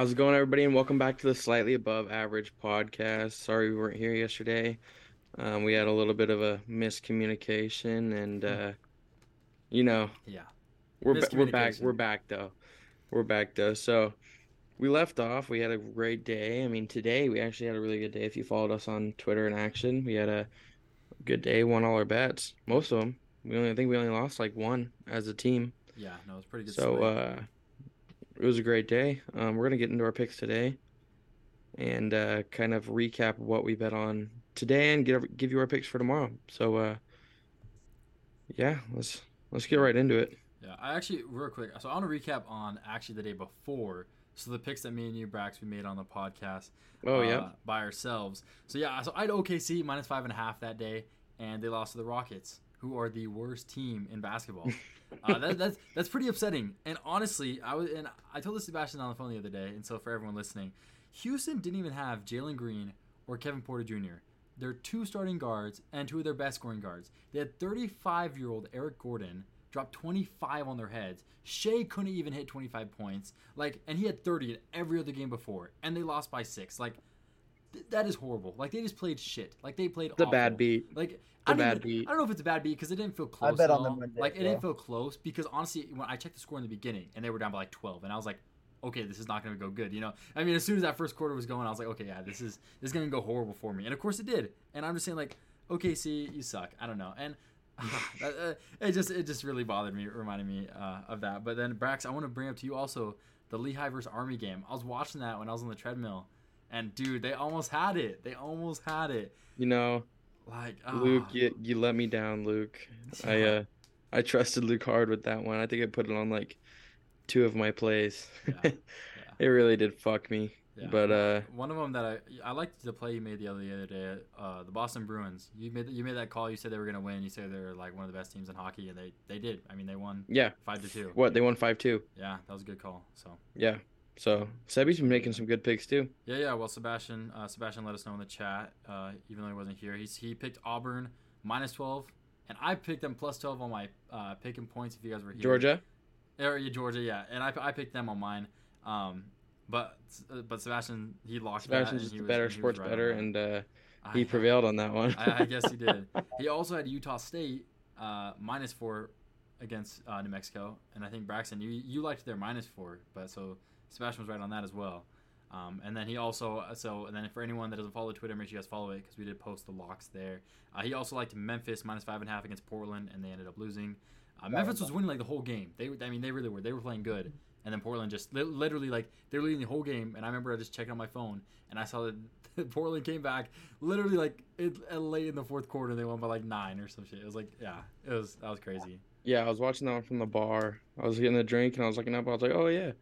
How's it going, everybody? And welcome back to the Slightly Above Average podcast. Sorry we weren't here yesterday. Um, we had a little bit of a miscommunication, and uh, you know, Yeah. we're ba- we're back. We're back though. We're back though. So we left off. We had a great day. I mean, today we actually had a really good day. If you followed us on Twitter and Action, we had a good day. Won all our bets, most of them. We only I think we only lost like one as a team. Yeah. No, it's pretty good. So uh, it was a great day. Um, we're gonna get into our picks today, and uh, kind of recap what we bet on today, and give give you our picks for tomorrow. So uh, yeah, let's let's get right into it. yeah. I actually real quick. So I want to recap on actually the day before. So the picks that me and you, Brax, we made on the podcast. Oh uh, yeah, By ourselves. So yeah. So I had OKC minus five and a half that day, and they lost to the Rockets, who are the worst team in basketball. uh, that, that's that's pretty upsetting. And honestly, I was and I told this to Sebastian on the phone the other day, and so for everyone listening, Houston didn't even have Jalen Green or Kevin Porter Jr. Their two starting guards and two of their best scoring guards. They had 35 year old Eric Gordon drop 25 on their heads. Shai couldn't even hit 25 points. Like, and he had 30 in every other game before, and they lost by six. Like, th- that is horrible. Like they just played shit. Like they played the bad beat. Like The I don't, bad even, beat. I don't know if it's a bad beat because it didn't feel close. I bet at on them Like it yeah. didn't feel close because honestly, when I checked the score in the beginning and they were down by like 12, and I was like, okay, this is not going to go good. You know, I mean, as soon as that first quarter was going, I was like, okay, yeah, this is this is going to go horrible for me. And of course it did. And I'm just saying like, okay, see, you suck. I don't know. And uh, it just it just really bothered me, reminding me uh, of that. But then Brax, I want to bring up to you also the Lehigh versus Army game. I was watching that when I was on the treadmill. And dude, they almost had it. They almost had it. You know, Like Luke, ah. you you let me down, Luke. I uh, I trusted Luke hard with that one. I think I put it on like two of my plays. Yeah, It really did fuck me. Yeah. But uh, one of them that I I liked the play you made the other the other day, uh, the Boston Bruins. You made you made that call. You said they were gonna win. You said they're like one of the best teams in hockey, and they they did. I mean, they won yeah, five to two. what they won five two. Yeah, that was a good call. So Yeah. So Sebi's been making some good picks too. yeah, yeah. Well, Sebastian uh, Sebastian let us know in the chat, uh, even though he wasn't here. He's he picked Auburn minus twelve, and I picked them plus twelve on my uh, picking points. If you guys were here, Georgia. Or, yeah, Georgia, yeah, and I, I picked them on mine. Um, but uh, but Sebastian he locked Sebastian's that. just and he a was- better was sports right better, and uh, I- he prevailed on that one. I, I guess he did. He also had Utah State uh, minus four against uh, New Mexico, and I think Braxton, you you liked their minus four, but so Sebastian was right on that as well. Um, and then he also so and then for anyone that doesn't follow Twitter, make sure you guys follow it because we did post the locks there. Uh, he also liked Memphis minus five and a half against Portland, and they ended up losing. Uh, Memphis was winning like the whole game. They, I mean, they really were. They were playing good, and then Portland just li- literally like they were leading the whole game. And I remember I just checked on my phone, and I saw that Portland came back literally like it, uh, late in the fourth quarter. They won by like nine or some shit. It was like yeah, it was that was crazy. yeah, I was watching that one from the bar. I was getting a drink and I was looking up. I was like, oh yeah,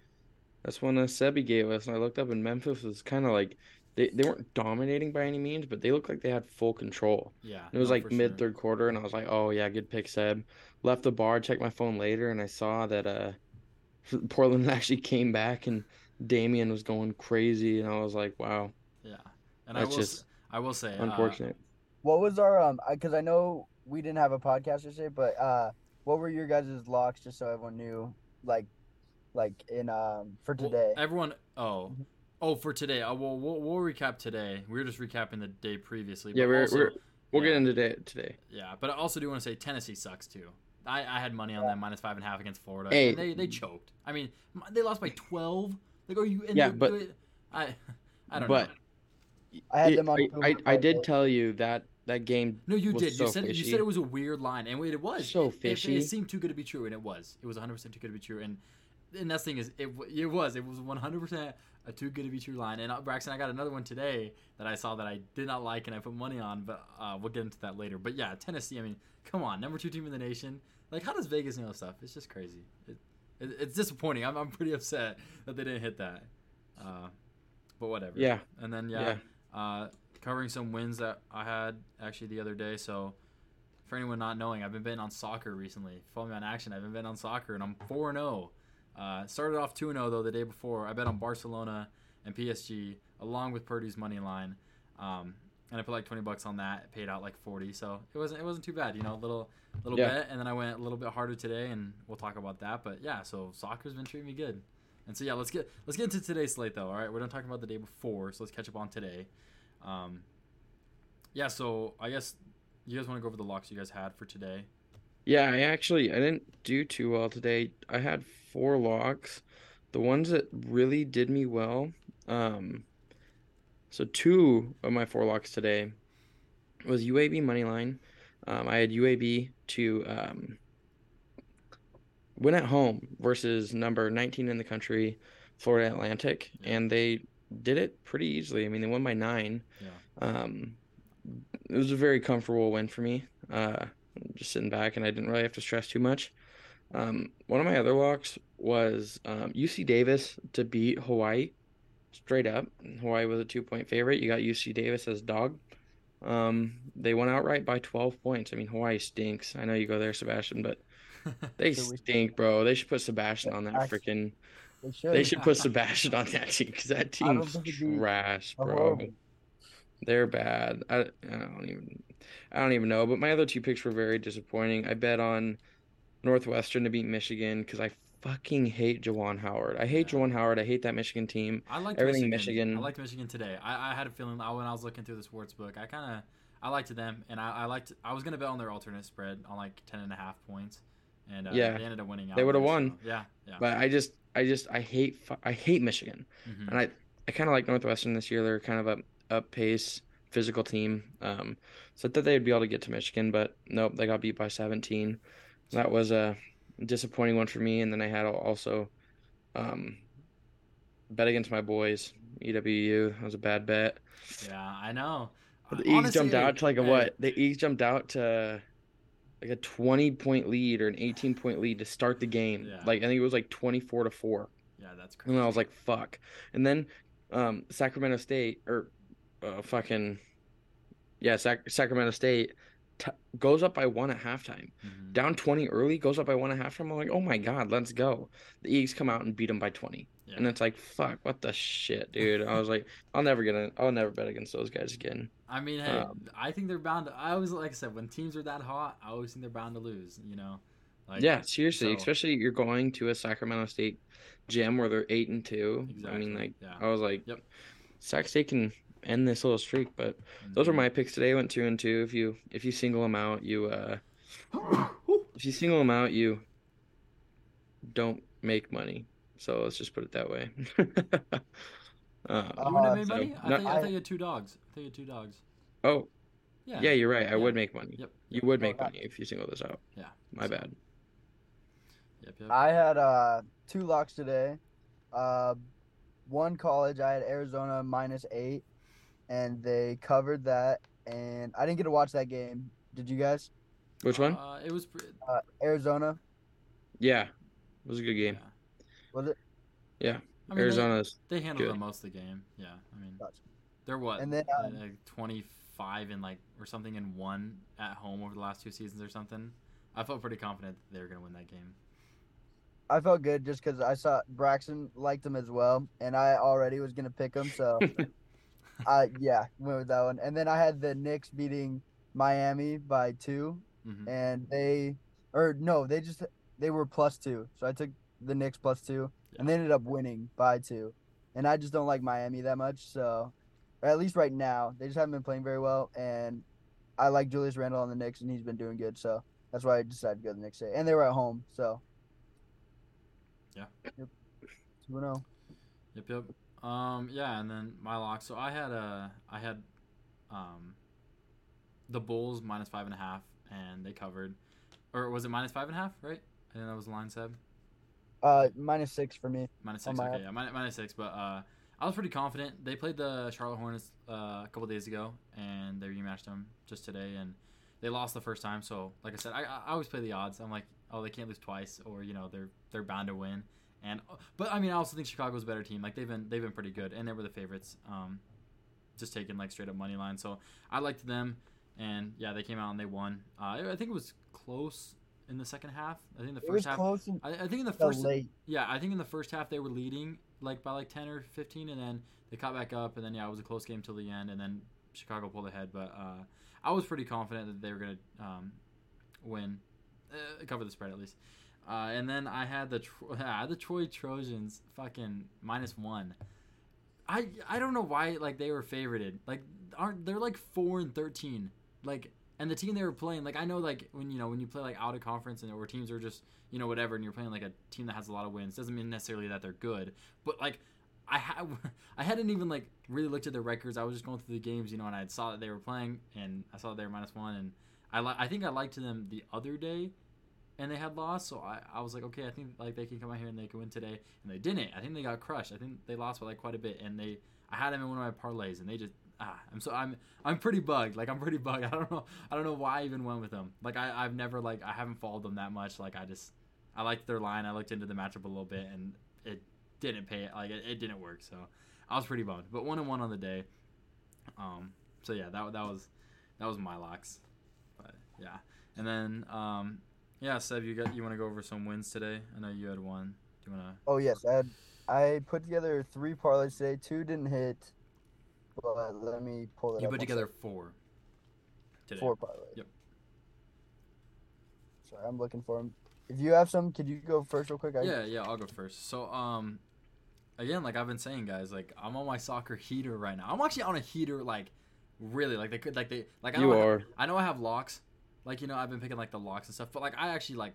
that's one uh, Sebi gave us. And I looked up, and Memphis was kind of like they they weren't dominating by any means, but they looked like they had full control. Yeah, It was like for sure. mid third quarter, and I was like, "Oh yeah, good pick, Seb." Left the bar, checked my phone later, and I saw that uh, Portland actually came back, and Damian was going crazy, and I was like, "Wow, Yeah, and I will just s- I will say uh, unfortunate." What was our um? Because I know we didn't have a podcast yesterday, but uh, what were your guys' locks? Just so everyone knew, like, like in um for well, today. everyone. Oh. Oh, for today, uh, we'll, we'll we'll recap today. We were just recapping the day previously. Yeah, we're, also- we're we'll yeah. get into that today. Yeah, but I also do want to say Tennessee sucks too. I, I had money on them minus five and a half against Florida. Hey. and they they choked. I mean, they lost by twelve. Like, are you? And Yeah, they- but- they- I I don't But know. I had them on. I, I, I did tell you that that game No, you was did. You so said you said it was a weird line, and it was So It- it- fishy. It, seemed too good to be true, and it was. It was 100 percent too good to be true, and and that's the thing is, it it was. It was 100 percent a too good to be true line. And uh, Braxton, I got another one today that I saw that I did not like, and I put money on, but uh, we'll get into that later. But yeah, Tennessee. I mean, come on, number two team in the nation. Like, how does Vegas know stuff? It's just crazy. It, it, it's disappointing. I'm, I'm pretty upset that they didn't hit that. Uh, but whatever. Yeah, And then yeah, uh, covering some wins that I had actually the other day. So for anyone not knowing, I've been betting on soccer recently. Follow me on action. I've been betting on soccer, and I'm four and zero. Uh, started off two and zero though the day before. I bet on Barcelona and PSG along with Purdue's money line. Um, and I put like twenty bucks on that. It paid out like forty, so it wasn't it wasn't too bad. You know, a little little Yeah. bet, and then I went a little bit harder today, and we'll talk about that. But yeah, so soccer's been treating me good, And so yeah, let's get let's get into today's slate though. All right, we're done talking about the day before, so let's catch up on today. Um, yeah, so I guess you guys want to go over the locks you guys had for today. Yeah, I actually I didn't do too well today. I had four locks. The ones that really did me well, um, so two of my four locks today was UAB money line. Um, I had UAB to um, win at home versus number 19 in the country, Florida Atlantic, Yeah. and they did it pretty easily. I mean, they won by nine. Yeah. Um, it was a very comfortable win for me. Uh, just sitting back, and I didn't really have to stress too much. Um, one of my other locks was um, UC Davis to beat Hawaii straight up. Hawaii was a two point favorite. You got UC Davis as dog. Um, they won outright by 12 points. I mean, Hawaii stinks. I know you go there, Sebastian, but they stink, bro. They should put Sebastian on that freaking. They should. They should put Sebastian on that team because that team's think it'd be trash, bro. horrible- They're bad. I, I don't even I don't even know. But my other two picks were very disappointing. I bet on Northwestern to beat Michigan because I fucking hate Juwan Howard. I hate Yeah. Juwan Howard. I hate that Michigan team. I liked Everything Michigan. Michigan. I liked Michigan today. I, I had a feeling I- when I was looking through the sports book, I kind of I liked them, and I, I liked. I was gonna bet on their alternate spread on like ten and a half points, and uh, Yeah. they ended up winning. Out they would've won. so- yeah, yeah. But I just I just I hate I hate Michigan. Mhm. And I I kind of like Northwestern this year. They're kind of a up pace physical team. Um, so I thought they'd be able to get to Michigan, but nope, they got beat by 17. That was a disappointing one for me. And then I had also um, bet against my boys, EWU. That was a bad bet. yeah, I know. But the Uh, Eagles jumped out to like a hey, what? The Eagles jumped out to like a 20 point lead or an 18 point lead to start the game. Yeah. Like I think it was like 24 to 4. Yeah, that's crazy. And I was like, fuck. And then um, Sacramento State, or uh, fucking, yeah, Sac- Sacramento State t- goes up by one at halftime. Mhm. Down 20 early, goes up by one at halftime. I'm like, oh my God, let's go. The Eagles come out and beat them by 20. Yeah. And it's like, fuck, what the shit, dude. I was like, I'll never get in, I'll never bet against those guys again. I mean, hey, um, I think they're bound. To, I always like I said, when teams are that hot, I always think they're bound to lose. You know, like yeah, seriously, so- especially you're going to a Sacramento State gym where they're eight and two. I mean, like, yeah. I was like, Yep. Sac State can end this little streak, but Those were Mhm. my picks today. I went two and two. If you if you single them out, you uh if you single them out, you don't make money. So let's just put it that way. uh, You wouldn't have made so, money? I, no- thought, I thought you had two dogs. I thought you had two dogs. oh Yeah. yeah, you're right. I Yeah. would make money. Yep. You would Oh, make yeah. money if you single this out. Yeah. My So- bad. Yep. Yep. I had uh two locks today. Uh, one college I had Arizona minus eight, and they covered that. And I didn't get to watch that game. Did you guys? Which one? Uh, it was. pre- Uh, Arizona Yeah, it was a good game. Yeah. was it? I mean, Arizona's They, they handled good. them most of the game. Yeah. I mean, Gotcha. they're what? And then, uh, um, like 25 and like or something in one at home over the last two seasons or something. I felt pretty confident that they were gonna win that game. I felt good just because I saw Braxton liked him as well, and I already was gonna pick him. So, I yeah went with that one. And then I had the Knicks beating Miami by two, hmm and they or no, they just they were plus two. So I took the Knicks plus two, and they ended up winning by two. And I just don't like Miami that much, so at least right now they just haven't been playing very well. And I like Julius Randle on the Knicks, and he's been doing good. So that's why I decided to go the Knicks. day. And they were at home, so Yeah. Yep. Two and oh. Yep, yep. Um, yeah, and then my lock. So I had a, I had, um, the Bulls minus five and a half, and they covered, or was it minus five and a half? Right? I think that was the line, Seb. Uh, minus six for me. Six. my Okay, yeah, minus, minus six. But uh, I was pretty confident. They played the Charlotte Hornets uh, a couple days ago, and they rematched them just today, and they lost the first time. So, like I said, I, I always play the odds. I'm like, oh, they can't lose twice, or you know, they're they're bound to win. And but I mean, I also think Chicago's a better team. Like they've been they've been pretty good, and they were the favorites. Um, just taking like straight up money line. So I liked them, and yeah, they came out and they won. Uh, I think it was close in the second half. I think the It was first half. close I, I think in the first late. yeah, I think in the first half they were leading like by like ten or fifteen, and then they caught back up, and then yeah, it was a close game till the end, and then Chicago pulled ahead. But uh, I was pretty confident that they were gonna um, win, uh, cover the spread at least. Uh, and then I had the I had the Troy Trojans fucking minus one. I I don't know why like they were favorited. Like aren't they're like four and thirteen. Like and the team they were playing like I know like when you know when you play like out of conference and where teams are just you know whatever and you're playing like a team that has a lot of wins doesn't mean necessarily that they're good. But like I had I hadn't even like really looked at their records. I was just going through the games, you know, and I saw that they were playing and I saw that they were minus one and I li- I think I liked them the other day and they had lost. So I, I was like, okay, I think like they can come out here and they can win today, and they didn't. I think they got crushed. I think they lost by like quite a bit, and they I had them in one of my parlays, and they just ah, I'm so I'm I'm pretty bugged. Like I'm pretty bugged. I don't know I don't know why I even went with them. Like I I've never like I haven't followed them that much. Like I just I liked their line. I looked into the matchup a little bit, and it didn't pay. Like it, it didn't work. So I was pretty bummed. But one and one on the day. Um. So yeah, that that was that was my locks. But yeah, and then um yeah, Seb, you got you want to go over some wins today? I know you had one. Do you want to? Oh yes, I had I put together three parlays today. Two didn't hit, but let me pull it You up. put together sec. four. Today. four parlays. Yep. Sorry, I'm looking for them. If you have some, could you go first real quick? I, Yeah, yeah, I'll go first. So, um, again, like I've been saying, guys, like I'm on my soccer heater right now. I'm actually on a heater, like really, like they could, like they, like I You know I have- are. I know I have locks, like you know I've been picking like the locks and stuff, but like I actually like,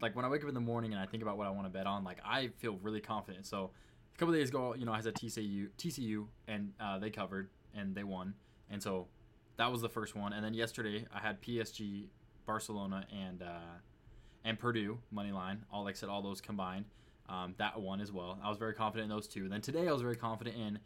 like when I wake up in the morning and I think about what I want to bet on, like I feel really confident. So a couple days ago, you know, I had TCU, TCU, and uh, they covered and they won, and so that was the first one. And then yesterday I had PSG, Barcelona, and uh, and Purdue money line. All like said, all those combined. Um, that one as well. I was very confident in those two. Then today I was very confident in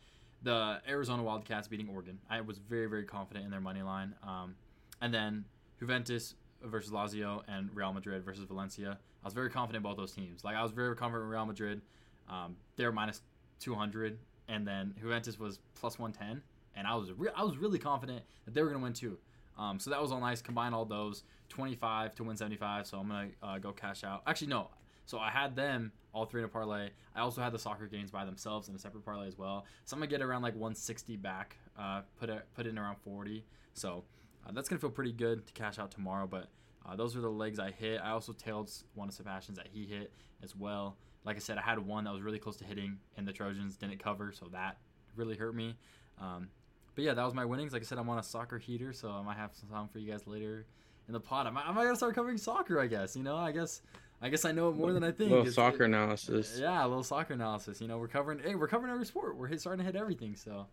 the Arizona Wildcats beating Oregon. I was very very confident in their money line. Um, and then Juventus versus Lazio and Real Madrid versus Valencia. I was very confident about those teams. Like I was very confident in Real Madrid. Um, they're minus 200, and then Juventus was plus 110, and I was re- I was really confident that they were gonna win too. Um, so that was all nice. Combine all those 25 to win 75. So I'm gonna uh, go cash out. Actually no. So I had them all three in a parlay. I also had the soccer games by themselves in a separate parlay as well. So I'm gonna get around like 160 back. Uh, put it put in around 40. So uh, that's gonna feel pretty good to cash out tomorrow. But uh, those are the legs I hit. I also tailed one of Sebastian's that he hit as well. Like I said, I had one that was really close to hitting, and the Trojans didn't cover, so that really hurt me. Um, but yeah, that was my winnings. Like I said, I'm on a soccer heater, so I might have some time for you guys later in the pod. I might, I might gotta start covering soccer. I guess you know. I guess I guess I know it more than I think. little It's- soccer it- analysis. yeah, a little soccer analysis. You know, we're covering. Hey, we're covering every sport. We're hit, starting to hit everything. So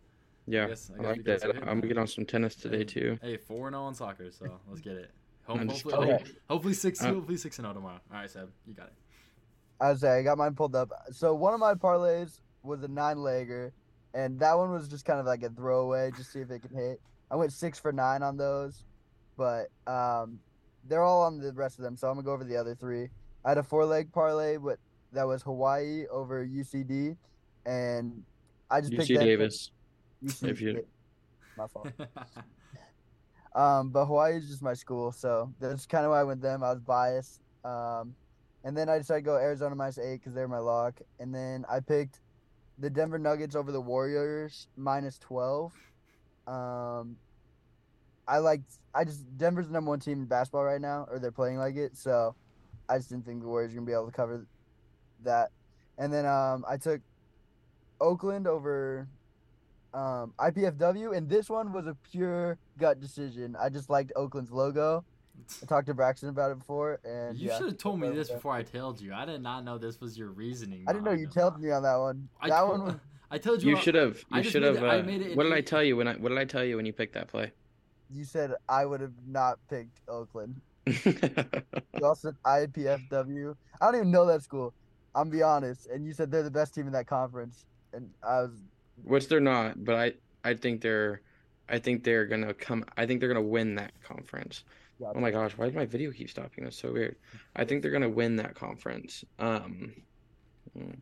Yeah, guess- I, I like that. I'm gonna get on some tennis today too. hey, four and zero on soccer. So let's get it. Ho- I'm hopefully, kidding. hopefully, hopefully six. Uh, hopefully six and zero tomorrow. All right, Seb, you got it. I was saying, I got mine pulled up. So one of my parlays was a nine legger, and that one was just kind of like a throwaway, just see if it can hit. I went six for nine on those, but um, they're all on the rest of them. So I'm gonna go over the other three. I had a four leg parlay, but that was Hawaii over UCD, and I just picked UC them- Davis. UC, if you- my fault. Um, but Hawaii is just my school, so that's kind of why I went them. I was biased. Um, and then I decided to go Arizona minus eight because they're my lock. And then I picked the Denver Nuggets over the Warriors minus twelve. Um, I liked. I just Denver's the number one team in basketball right now, or they're playing like it. So I just didn't think the Warriors were gonna be able to cover that. And then um, I took Oakland over um, IPFW, and this one was a pure gut decision. I just liked Oakland's logo. I talked to Braxton about it before, and you yeah, should have told me this with before I tailed you. I did not know this was your reasoning. I didn't know you it. told me on that one. I that told- one was. I told you. You should have. I You should made have. it- I Uh, made it what did I tell you when I? What did I tell you when you picked that play? You said I would have not picked Oakland. You also said IPFW. I don't even know that school. I'm be honest. And you said they're the best team in that conference, and I was. Which they're not, but I I think they're I think they're gonna come I think they're gonna win that conference. Oh my gosh, why does my video keep stopping? That's so weird. I think they're gonna win that conference. Um hmm,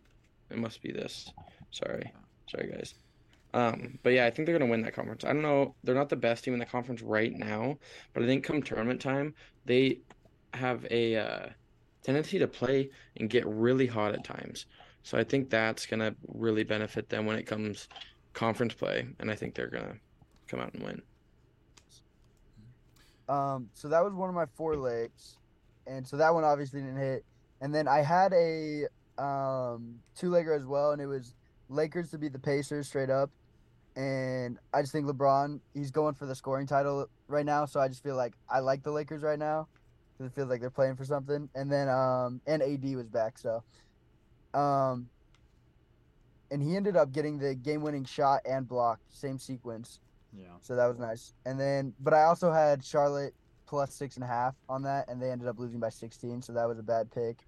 it must be this. Sorry. Sorry guys. Um, but yeah, I think they're gonna win that conference. I don't know, they're not the best team in the conference right now, but I think come tournament time, they have a uh, tendency to play and get really hot at times. So I think that's gonna really benefit them when it comes conference play, and I think they're gonna come out and win. Um, so that was one of my four legs, and so that one obviously didn't hit. And then I had a um, two legger as well, and it was Lakers to beat the Pacers straight up. And I just think LeBron, he's going for the scoring title right now. So I just feel like I like the Lakers right now because it feels like they're playing for something. And then, um, and AD was back. So, um, and he ended up getting the game winning shot and block, same sequence. Yeah. So that was nice. And then, but I also had Charlotte plus six and a half on that, and they ended up losing by 16. So that was a bad pick.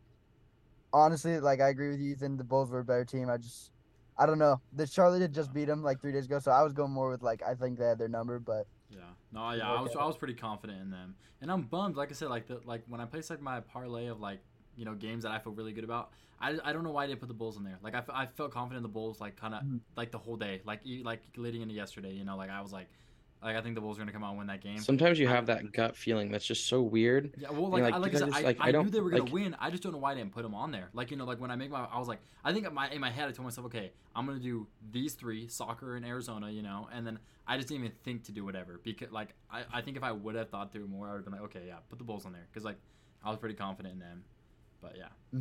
Honestly, like I agree with you, Ethan. The Bulls were a better team. I just, I don't know. The Charlotte had just beat them like three days ago, so I was going more with like I think they had their number, but Yeah. No, yeah, I was I was pretty confident in them, and I'm bummed. Like I said, like the like when I placed like my parlay of like you know games that I feel really good about. I, I don't know why I didn't put the Bulls in there. Like I, I felt confident in the Bulls like kind of Mhm. like the whole day, like e- like leading into yesterday. You know, like I was like, like I think the Bulls are gonna come out and win that game. Sometimes you I- have that gut feeling that's just so weird. Yeah, well, like, like, I, like I you said, I, like, I, I knew they were gonna like- win. I just don't know why I didn't put them on there. Like you know, like when I make my, I was like, I think in my in my head, I told myself, okay, I'm gonna do these three, soccer in Arizona, you know, and then I just didn't even think to do whatever because like I, I think if I would have thought through more, I would have been like, okay, yeah, put the Bulls on there because like I was pretty confident in them. But yeah,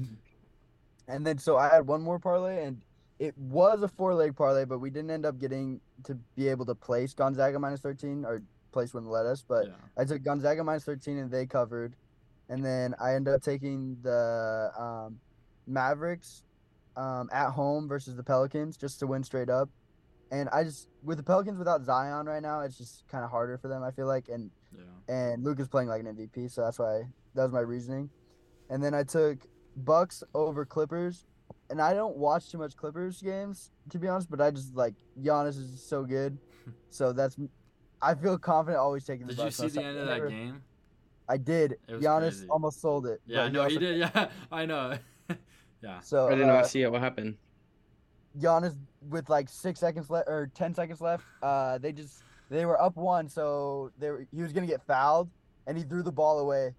and then so I had one more parlay, and it was a four leg parlay, but we didn't end up getting to be able to place Gonzaga minus 13 or place wouldn't let us, but yeah, I took Gonzaga minus 13 and they covered. And then I ended up taking the um, Mavericks um, at home versus the Pelicans just to win straight up. And I just, with the Pelicans without Zion right now, it's just kind of harder for them, I feel like. And yeah, and Luka is playing like an MVP, so that's why that was my reasoning. And then I took Bucks over Clippers, and I don't watch too much Clippers games to be honest, but I just like Giannis is so good, so that's I feel confident always taking the Did you see the end of that game? I did. It Giannis crazy. almost sold it. Yeah, but no, he also- did. Yeah, I know. yeah, So I did uh, not see it. What happened? Giannis with like six seconds left or ten seconds left. Uh, they just they were up one, so they were, he was gonna get fouled, and he threw the ball away,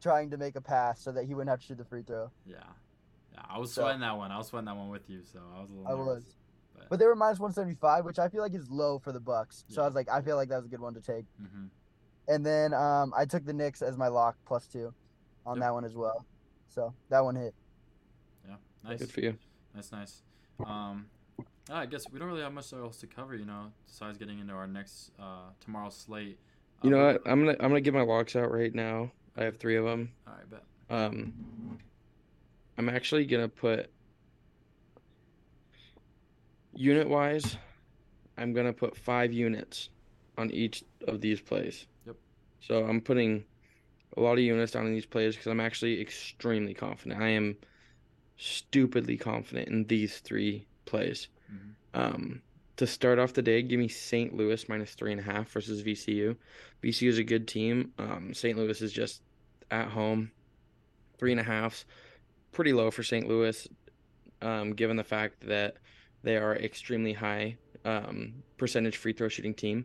trying to make a pass so that he wouldn't have to shoot the free throw. yeah, yeah. I was So- sweating that one. I was sweating that one with you, so I was a little. I nervous. was. But, But they were minus one seventy five, which I feel like is low for the Bucks. So I was like, I feel like that was a good one to take. hmm And then um, I took the Knicks as my lock plus two, on Yep. that one as well. So that one hit. yeah, nice. Good for you. Nice, nice. Um, yeah, I guess we don't really have much else to cover, you know, besides getting into our next uh, tomorrow's slate. You know what? I'm gonna I'm gonna give my locks out right now. I have three of them. All right, bet. Um, I'm actually gonna put unit wise. I'm gonna put five units on each of these plays. Yep. So I'm putting a lot of units down in these plays because I'm actually extremely confident. I am stupidly confident in these three plays. Mhm. Um, to start off the day, give me St. Louis minus three and a half versus VCU. VCU is a good team. Um, St. Louis is just at home. Three and a half's pretty low for St. Louis, um, given the fact that they are extremely high um, percentage free throw shooting team.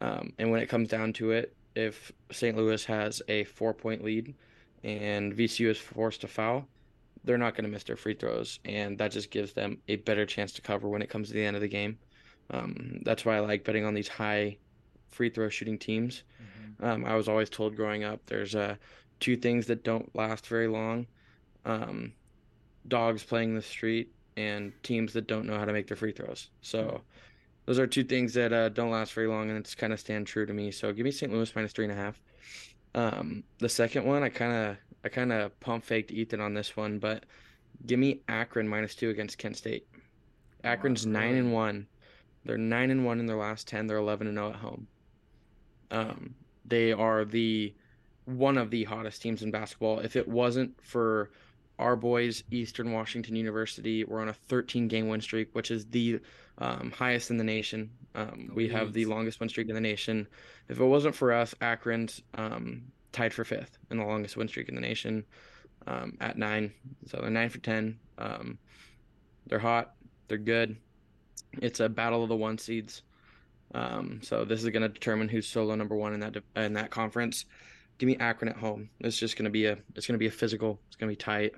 Um, and when it comes down to it, if St. Louis has a four point lead and VCU is forced to foul, they're not going to miss their free throws, and that just gives them a better chance to cover when it comes to the end of the game. Um, that's why I like betting on these high free throw shooting teams. Mhm. Um, I was always told growing up there's uh, two things that don't last very long um, dogs playing the street and teams that don't know how to make their free throws. So those are two things that uh, don't last very long, and it's kind of stand true to me. So give me St. Louis minus three and a half. Um, the second one, I kind of I kind of pump faked Ethan on this one, but give me Akron minus two against Kent State. Akron's nine and one. They're nine and one in their last ten. They're eleven and zero at home. Um, they are the one of the hottest teams in basketball. If it wasn't for our boys, Eastern Washington University, we're on a 13 game win streak, which is the um, highest in the nation. Um, we have the longest win streak in the nation. If it wasn't for us, Akron's um, tied for fifth in the longest win streak in the nation um, at nine. So they're nine for 10. Um, they're hot. They're good. It's a battle of the one seeds. Um, so this is going to determine who's solo number one in that in that conference. Give me Akron at home. It's just going to be a it's going to be a physical. It's going to be tight.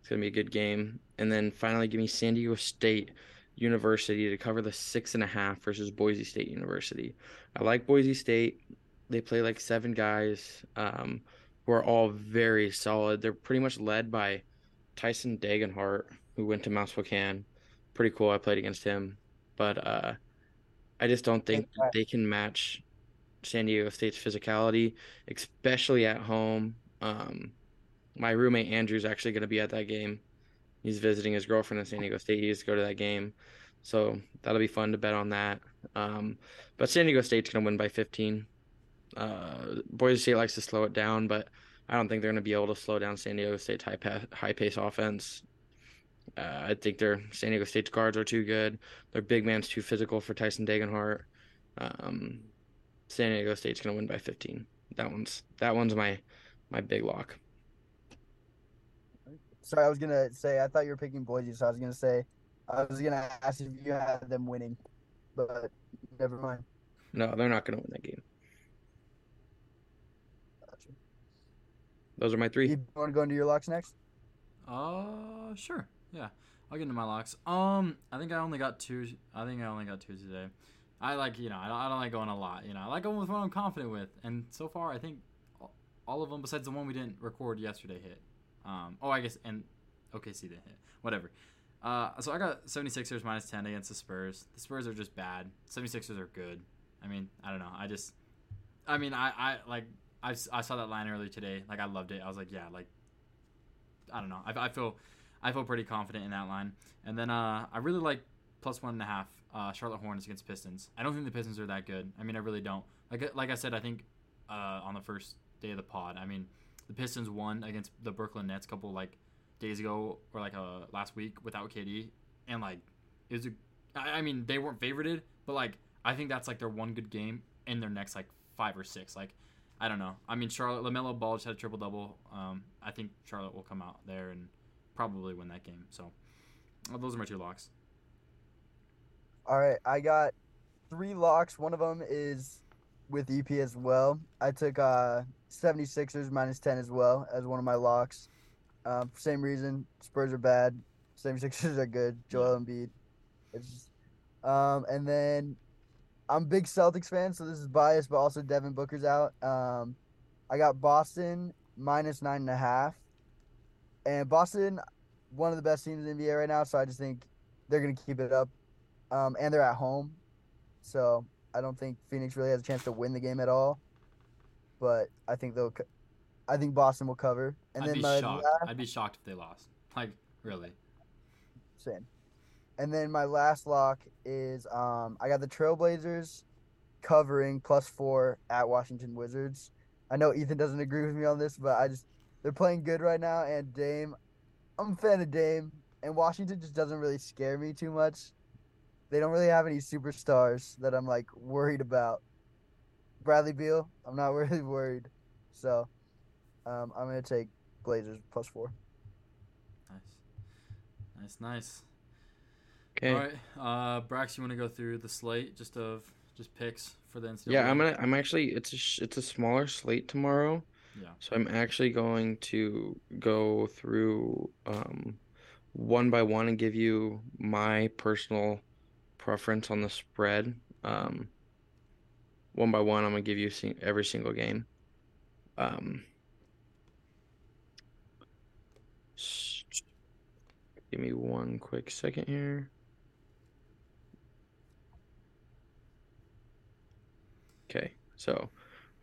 It's going to be a good game. And then finally, give me San Diego State University to cover the six and a half versus Boise State University. I like Boise State. They play like seven guys. Um, who are all very solid. They're pretty much led by Tyson Degenhart, who went to Mount Spokane. Pretty cool. I played against him, but uh, I just don't think they can match San Diego State's physicality, especially at home. Um, my roommate Andrew's actually going to be at that game. He's visiting his girlfriend in San Diego State. He needs to go to that game, so that'll be fun to bet on that. Um, but San Diego State's going to win by 15. Uh, Boise State likes to slow it down, but I don't think they're going to be able to slow down San Diego State's high pa- high pace offense. Uh, I think their San Diego State's guards are too good. Their big man's too physical for Tyson Degenhart. Um, San Diego State's going to win by 15. That one's that one's my my big lock. Sorry, I was gonna say I thought you were picking Boise, so I was gonna say I was gonna ask if you had them winning, but never mind. No, they're not going to win that game. Gotcha. Those are my three. You want to go into your locks next? Uh, sure. Yeah, I'll get into my locks. Um, I think I only got two. I think I only got two today. I like, you know, I don't, I don't like going a lot. You know, I like going with what I'm confident with, and so far, I think all- all of them besides the one we didn't record yesterday hit. Um, oh, I guess and OKC didn't hit. Whatever. Uh, so I got 76ers minus 10 against the Spurs. The Spurs are just bad. 76ers are good. I mean, I don't know. I just, I mean, I, I like, I, I saw that line earlier today. Like, I loved it. I was like, yeah, like, I don't know. I, I feel, I feel pretty confident in that line. And then uh, I really like plus one and a half uh, Charlotte Hornets against Pistons. I don't think the Pistons are that good. I mean, I really don't. Like, like I said, I think uh, on the first day of the pod, I mean, the Pistons won against the Brooklyn Nets a couple like days ago or like uh last week without KD, and like it was a, I mean they weren't favorited, but like I think that's like their one good game in their next like five or six. Like I don't know. I mean Charlotte LaMelo Ball just had a triple double. Um, I think Charlotte will come out there and probably win that game. So uh, those are my two locks. All right, I got three locks. One of them is with EP as well. I took uh 76ers minus 10 as well as one of my locks. Um, same reason, Spurs are bad. 76ers are good. Joel Embiid. It's just, um, and then I'm big Celtics fan, so this is biased, but also Devin Booker's out. Um, I got Boston minus nine and a half, and Boston, one of the best teams in the NBA right now. So I just think they're gonna keep it up um, and they're at home, so I don't think Phoenix really has a chance to win the game at all. But I think they'll, co- I think Boston will cover. And I'd then be shocked. last, I'd be shocked if they lost. Like really. same. And then my last lock is um, I got the Trailblazers covering plus four at Washington Wizards. I know Ethan doesn't agree with me on this, but I just they're playing good right now, and Dame, I'm a fan of Dame, and Washington just doesn't really scare me too much. They don't really have any superstars that I'm like worried about. Bradley Beal, I'm not really worried, so um, I'm gonna take Blazers plus four. Nice. Nice, nice. Okay. All right, uh, Brax, you want to go through the slate just of just picks for the NCAA? Yeah, I'm gonna. I'm actually. It's a. sh- It's a smaller slate tomorrow. Yeah. So I'm actually going to go through um, one by one and give you my personal preference on the spread. Um, one by one, I'm gonna give you every single game. Um, give me one quick second here. Okay, so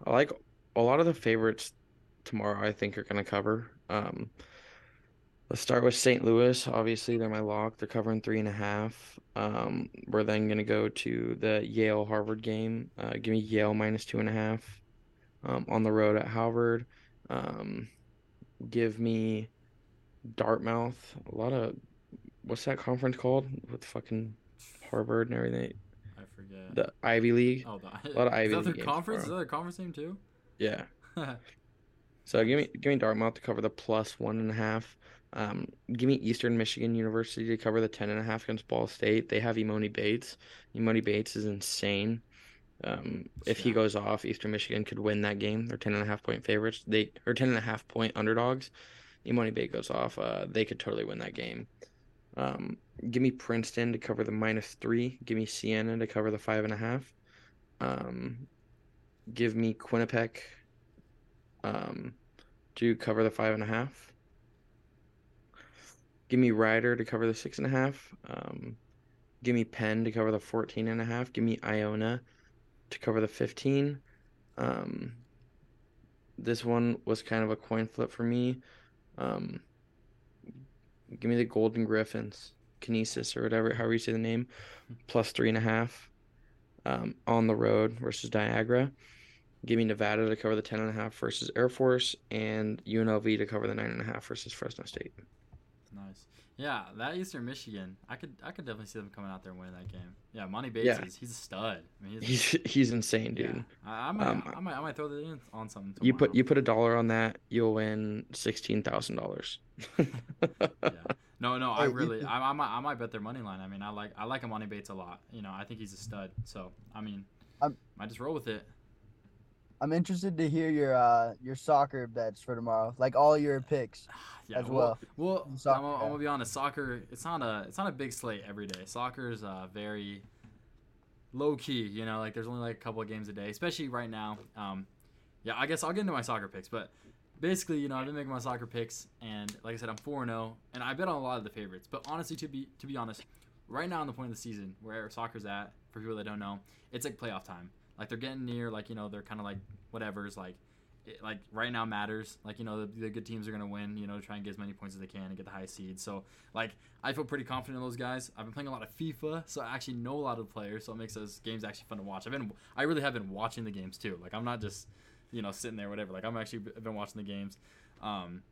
I like a lot of the favorites tomorrow. I think are going to cover. Um, let's start with St. Louis. Obviously, they're my lock. They're covering three and a half. Um, we're then going to go to the Yale Harvard game. Uh, give me Yale minus two and a half. Um, on the road at Harvard. Um, give me Dartmouth. A lot of what's that conference called with fucking Harvard and everything? Forget. The Ivy League. oh, the, a lot of is Ivy that League their games conference? Is that their conference name too? Yeah. So give me give me Dartmouth to cover the plus one and a half. Um, give me Eastern Michigan University to cover the ten and a half against Ball State. They have Emoni Bates. Emoni Bates is insane. Um, if he goes off, Eastern Michigan could win that game. They're ten and a half point favorites. They or ten and a half point underdogs. Emoni Bates goes off, uh, they could totally win that game. Um, give me Princeton to cover the minus three. Give me Siena to cover the five and a half. Um, give me Quinnipiac um, to cover the five and a half. Give me Rider to cover the six and a half. Um, give me Penn to cover the 14 and a half. Give me Iona to cover the 15. Um, this one was kind of a coin flip for me. Um, give me the Golden Griffins, Canisius or whatever, however you say the name, plus three and a half um, on the road versus Niagara. Give me Nevada to cover the ten and a half versus Air Force, and UNLV to cover the nine and a half versus Fresno State. Nice. Yeah, that Eastern Michigan, I could I could definitely see them coming out there and winning that game. Yeah, Monty Bates Yeah. is he's a stud. I mean, He's he's insane, dude. yeah. I, I might Um, I might I might throw that in on something. You put you put a dollar on that, you'll win sixteen thousand dollars. yeah. No, no, I really, I, I might, I might bet their money line. I mean, I like, I like Emoni Bates a lot. You know, I think he's a stud. So, I mean, I'm- might just roll with it. I'm interested to hear your uh your soccer bets for tomorrow, like all your picks. Yeah, As well, well. well, soccer, I'm, gonna- I'm gonna be honest. Soccer, it's not a, it's not a big slate every day. Soccer's uh, very low key. You know, like there's only like a couple of games a day, especially right now. Um, yeah, I guess I'll get into my soccer picks, but basically, you know, I've been making my soccer picks, and like I said, I'm four zero, and I bet on a lot of the favorites. But honestly, to be to be honest, right now in the point of the season where soccer's at, for people that don't know, it's like playoff time. Like they're getting near, like you know, they're kind of like whatever's like. It, like right now matters. Like you know the, the good teams are gonna win. You know try and get as many points as they can and get the highest seed. So like I feel pretty confident in those guys. I've been playing a lot of FIFA, so I actually know a lot of players. So it makes those games actually fun to watch. I've been I really have been watching the games too. Like I'm not just you know sitting there whatever. Like I'm actually been watching the games. Um,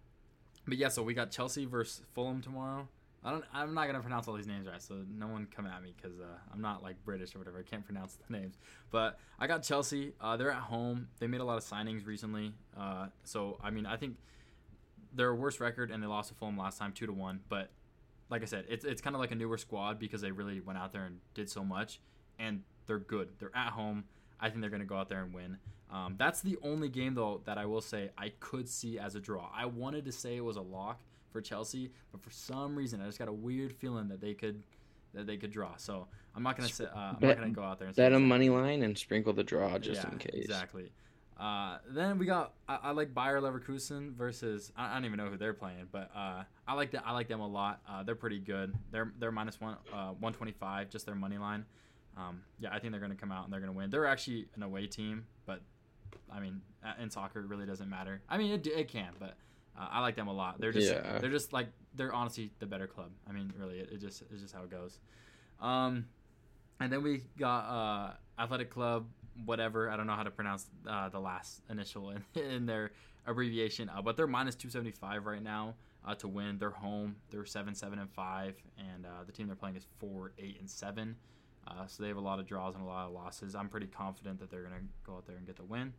but yeah, so we got Chelsea versus Fulham tomorrow. I don't. I'm not gonna pronounce all these names right, so no one come at me because uh, I'm not like British or whatever. I can't pronounce the names. But I got Chelsea. Uh, they're at home. They made a lot of signings recently. Uh, so I mean, I think their worst record and they lost to Fulham last time, two to one. But like I said, it's it's kind of like a newer squad because they really went out there and did so much, and they're good. They're at home. I think they're gonna go out there and win. Um, that's the only game though that I will say I could see as a draw. I wanted to say it was a lock for Chelsea, but for some reason I just got a weird feeling that they could that they could draw. So I'm not gonna say uh, I'm Bet- not gonna go out there and Bet a money line and sprinkle the draw just Yeah, in case. Exactly. Uh, then we got I, I like Bayer Leverkusen versus I, I don't even know who they're playing, but uh, I like that I like them a lot. Uh, they're pretty good. They're they're minus one uh, one twenty five, just their money line. Um, yeah, I think they're gonna come out and they're gonna win. They're actually an away team, but I mean uh, in soccer it really doesn't matter. I mean it, it can, but uh, I like them a lot. They're just Yeah. they're just like they're honestly the better club. I mean really it, it just it's just how it goes. Um, and then we got uh, Athletic Club, whatever. I don't know how to pronounce uh, the last initial in, in their abbreviation, uh, but they're minus 275 right now uh, to win. They're home. They're 7 7 and 5, and uh, the team they're playing is 4 8 and 7. Uh, so they have a lot of draws and a lot of losses. I'm pretty confident that they're going to go out there and get the win.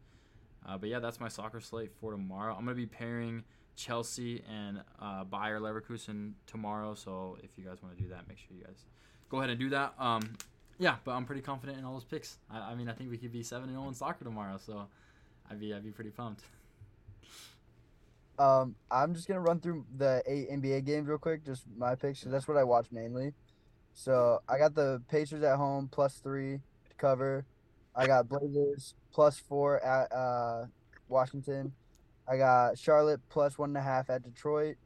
Uh, but yeah, that's my soccer slate for tomorrow. I'm going to be pairing Chelsea and uh, Bayer Leverkusen tomorrow. So if you guys want to do that, make sure you guys go ahead and do that. Um, yeah, but I'm pretty confident in all those picks. I, I mean, I think we could be seven and zero in soccer tomorrow, so I'd be I'd be pretty pumped. Um, I'm just gonna run through the eight NBA games real quick, just my picks, that's what I watch mainly. So I got the Pacers at home plus three to cover. I got Blazers plus four at uh, Washington. I got Charlotte plus one and a half at Detroit.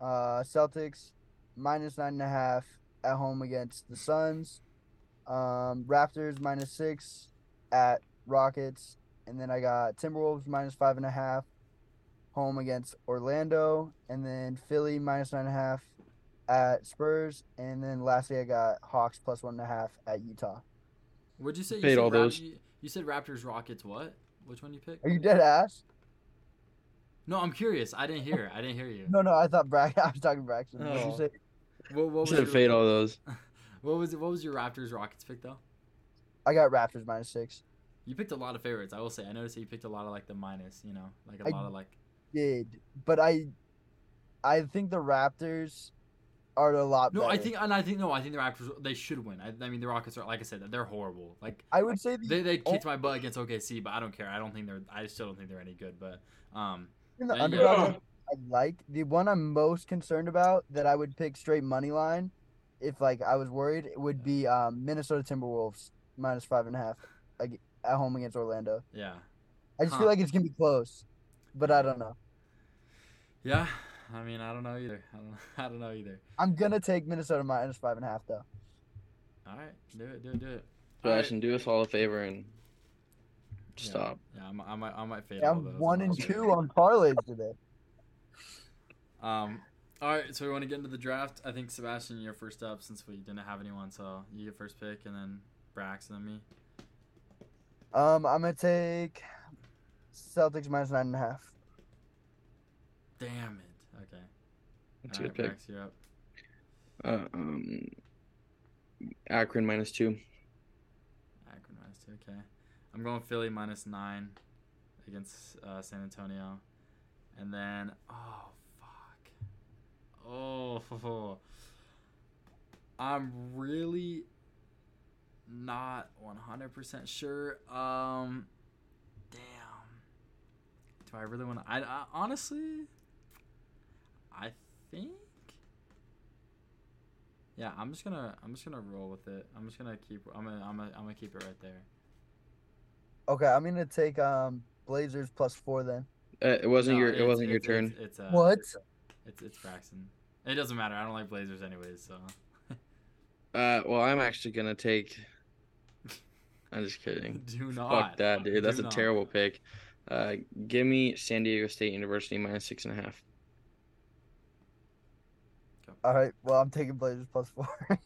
Uh, Celtics minus nine and a half at home against the Suns. Um, Raptors minus six at Rockets, and then I got Timberwolves minus five and a half home against Orlando, and then Philly minus nine and a half at Spurs, and then lastly I got Hawks plus one and a half at Utah. Would you say you Paid said, all Rap- those. You, you said Raptors Rockets what? Which one you picked? Are you dead ass? No, I'm curious. I didn't hear. I didn't hear you. No, no, I thought Brack. I was talking Braxton. What did you Oh. say? What, what Should your, have fade all those. what was it? what was your Raptors Rockets pick though? I got Raptors minus six. You picked a lot of favorites. I will say. I noticed that you picked a lot of like the minus. You know, like a I- lot of like. Did, but I, I think the Raptors are a lot No, better. I think and I think no, I think the Raptors they should win. I, I mean the Rockets are like I said they're horrible. Like I would say the they they only kicked my butt against OKC, but I don't care. I don't think they're. I still don't think they're any good. But um, in the Yeah, underdog yeah. I like the one I'm most concerned about that I would pick straight money line, if like I was worried, it would be um, Minnesota Timberwolves minus five and a half, like at home against Orlando. yeah. I just Huh. feel like it's gonna be close, but I don't know. Yeah, I mean, I don't know either. I don't, I don't know either. I'm gonna take Minnesota minus five and a half though. All right, do it, do it, do it. All right. Sebastian, do us all a favor and Yeah. Stop. Yeah, I'm, I might, I might fade. Yeah, all I'm one and fade two on parlays today. Um, all right, so we want to get into the draft. I think Sebastian, you're first up since we didn't have anyone, so you get first pick, and then Brax, and then me. Um, I'm gonna take Celtics minus nine and a half. Damn it. Okay. That's a All good pick. Brax, you're up. Uh, um, Akron minus two. Akron minus two. Okay. I'm going Philly minus nine against uh, San Antonio, and then oh fuck, oh, I'm really not 100% sure. Um, damn. Do I really want to? I, I honestly, I think. Yeah, I'm just gonna I'm just gonna roll with it. I'm just gonna keep I'm gonna I'm gonna, I'm gonna keep it right there. Okay, I'm gonna take um Blazers plus four then. Uh, it wasn't No, your. It it's- wasn't your it's- turn. It's, it's, uh, What? It's it's Braxton. It doesn't matter. I don't like Blazers anyways. So Uh, well, I'm actually gonna take. I'm just kidding. do not. Fuck that, dude. That's Do a not. terrible pick. Uh, give me San Diego State University minus six and a half. All right, well I'm taking Blazers plus four.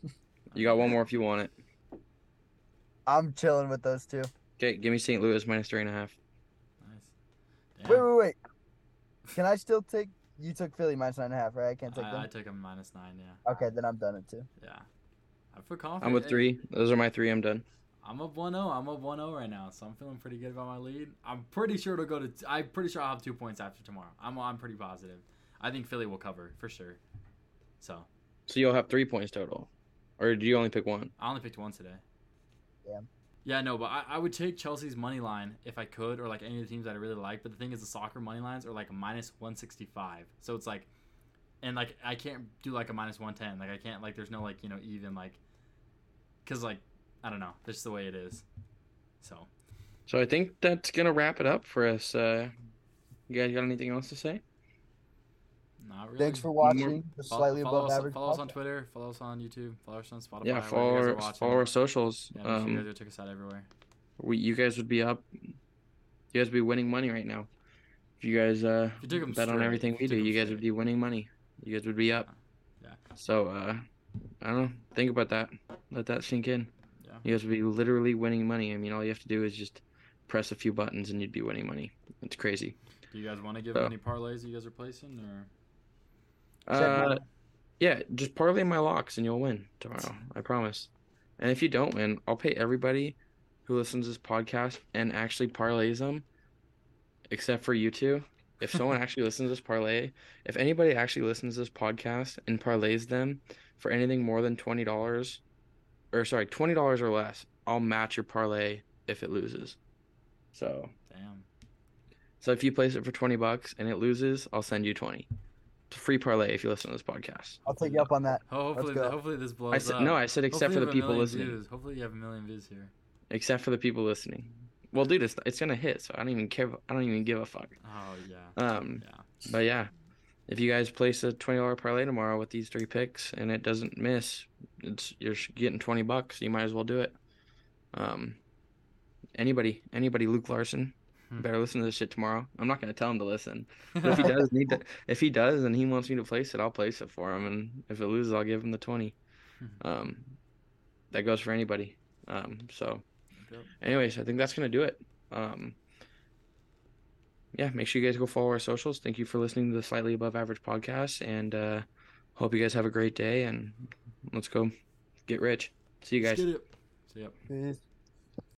You got one more if you want it. I'm chilling with those two. Okay, give me St. Louis minus three and a half. Nice. Wait, Damn. wait, wait. Can I still take? You took Philly minus nine and a half, right? I can't take I, I took him minus nine. Yeah. Okay, then I'm done it too. Yeah. I feel confident. I'm with three. Those are my three. I'm done. I'm up 1-0. I'm up 1-0 right now, so I'm feeling pretty good about my lead. I'm pretty sure it'll go to. I'm pretty sure I'll have two points after tomorrow. I'm I'm pretty positive. I think Philly will cover for sure. So So you'll have three points total, or do you only pick one? I only picked one today. Yeah. Yeah, no, but I, I would take Chelsea's money line if I could, or like any of the teams that I really like. But the thing is, the soccer money lines are like minus one sixty five. So it's like, and like I can't do like a minus one ten. Like I can't like there's no like you know even like, cause like I don't know. That's the way it is. So So I think that's gonna wrap it up for us. Uh, you guys got anything else to say? Not really. Thanks for watching the Follow, slightly follow above us, average. follow us on. Twitter. Follow us on YouTube. Follow us on Spotify. Yeah, follow you guys our, follow our socials. Yeah, make sure you guys Um, check us out everywhere. we you guys would be up. You guys would be winning money right now. If you guys uh If you took 'em bet on everything we do, you guys straight. would be winning money. You guys would be up. Yeah. So uh, I don't know. Think about that. Let that sink in. Yeah. You guys would be literally winning money. I mean, all you have to do is just press a few buttons and you'd be winning money. It's crazy. Do you guys want to give So- any parlays you guys are placing, or Check Uh, yeah, just parlay my locks and you'll win tomorrow. I promise. And if you don't win, I'll pay everybody who listens to this podcast and actually parlays them, except for you two. If someone actually listens to this parlay, if anybody actually listens to this podcast and parlays them for anything more than twenty dollars, or sorry, twenty dollars or less, I'll match your parlay if it loses. So, damn? so if you place it for twenty bucks and it loses, I'll send you twenty. It's free parlay if you listen to this podcast. I'll take you up on that. Ho- Hopefully, go. hopefully this blows I said up. no. I said except Hopefully for the people listening. Views. Hopefully, you have a million views here. Except for the people listening. Well, dude, it's it's gonna hit, so I don't even care. I don't even give a fuck. Oh yeah, Um, yeah. but yeah, if you guys place a twenty dollar parlay tomorrow with these three picks and it doesn't miss, it's you're getting twenty bucks. You might as well do it. Um, anybody, anybody, Luke Larson. Better listen to this shit tomorrow. I'm not gonna tell him to listen, but if he does need to, if he does and he wants me to place it, I'll place it for him, and if it loses, I'll give him the twenty. Hmm. Um, that goes for anybody. Um, so. Anyways, I think that's gonna do it. Um, yeah, make sure you guys go follow our socials. Thank you for listening to the Slightly Above Average podcast, and uh, hope you guys have a great day. And let's go get rich. See you Let's guys. get it. See ya. Peace.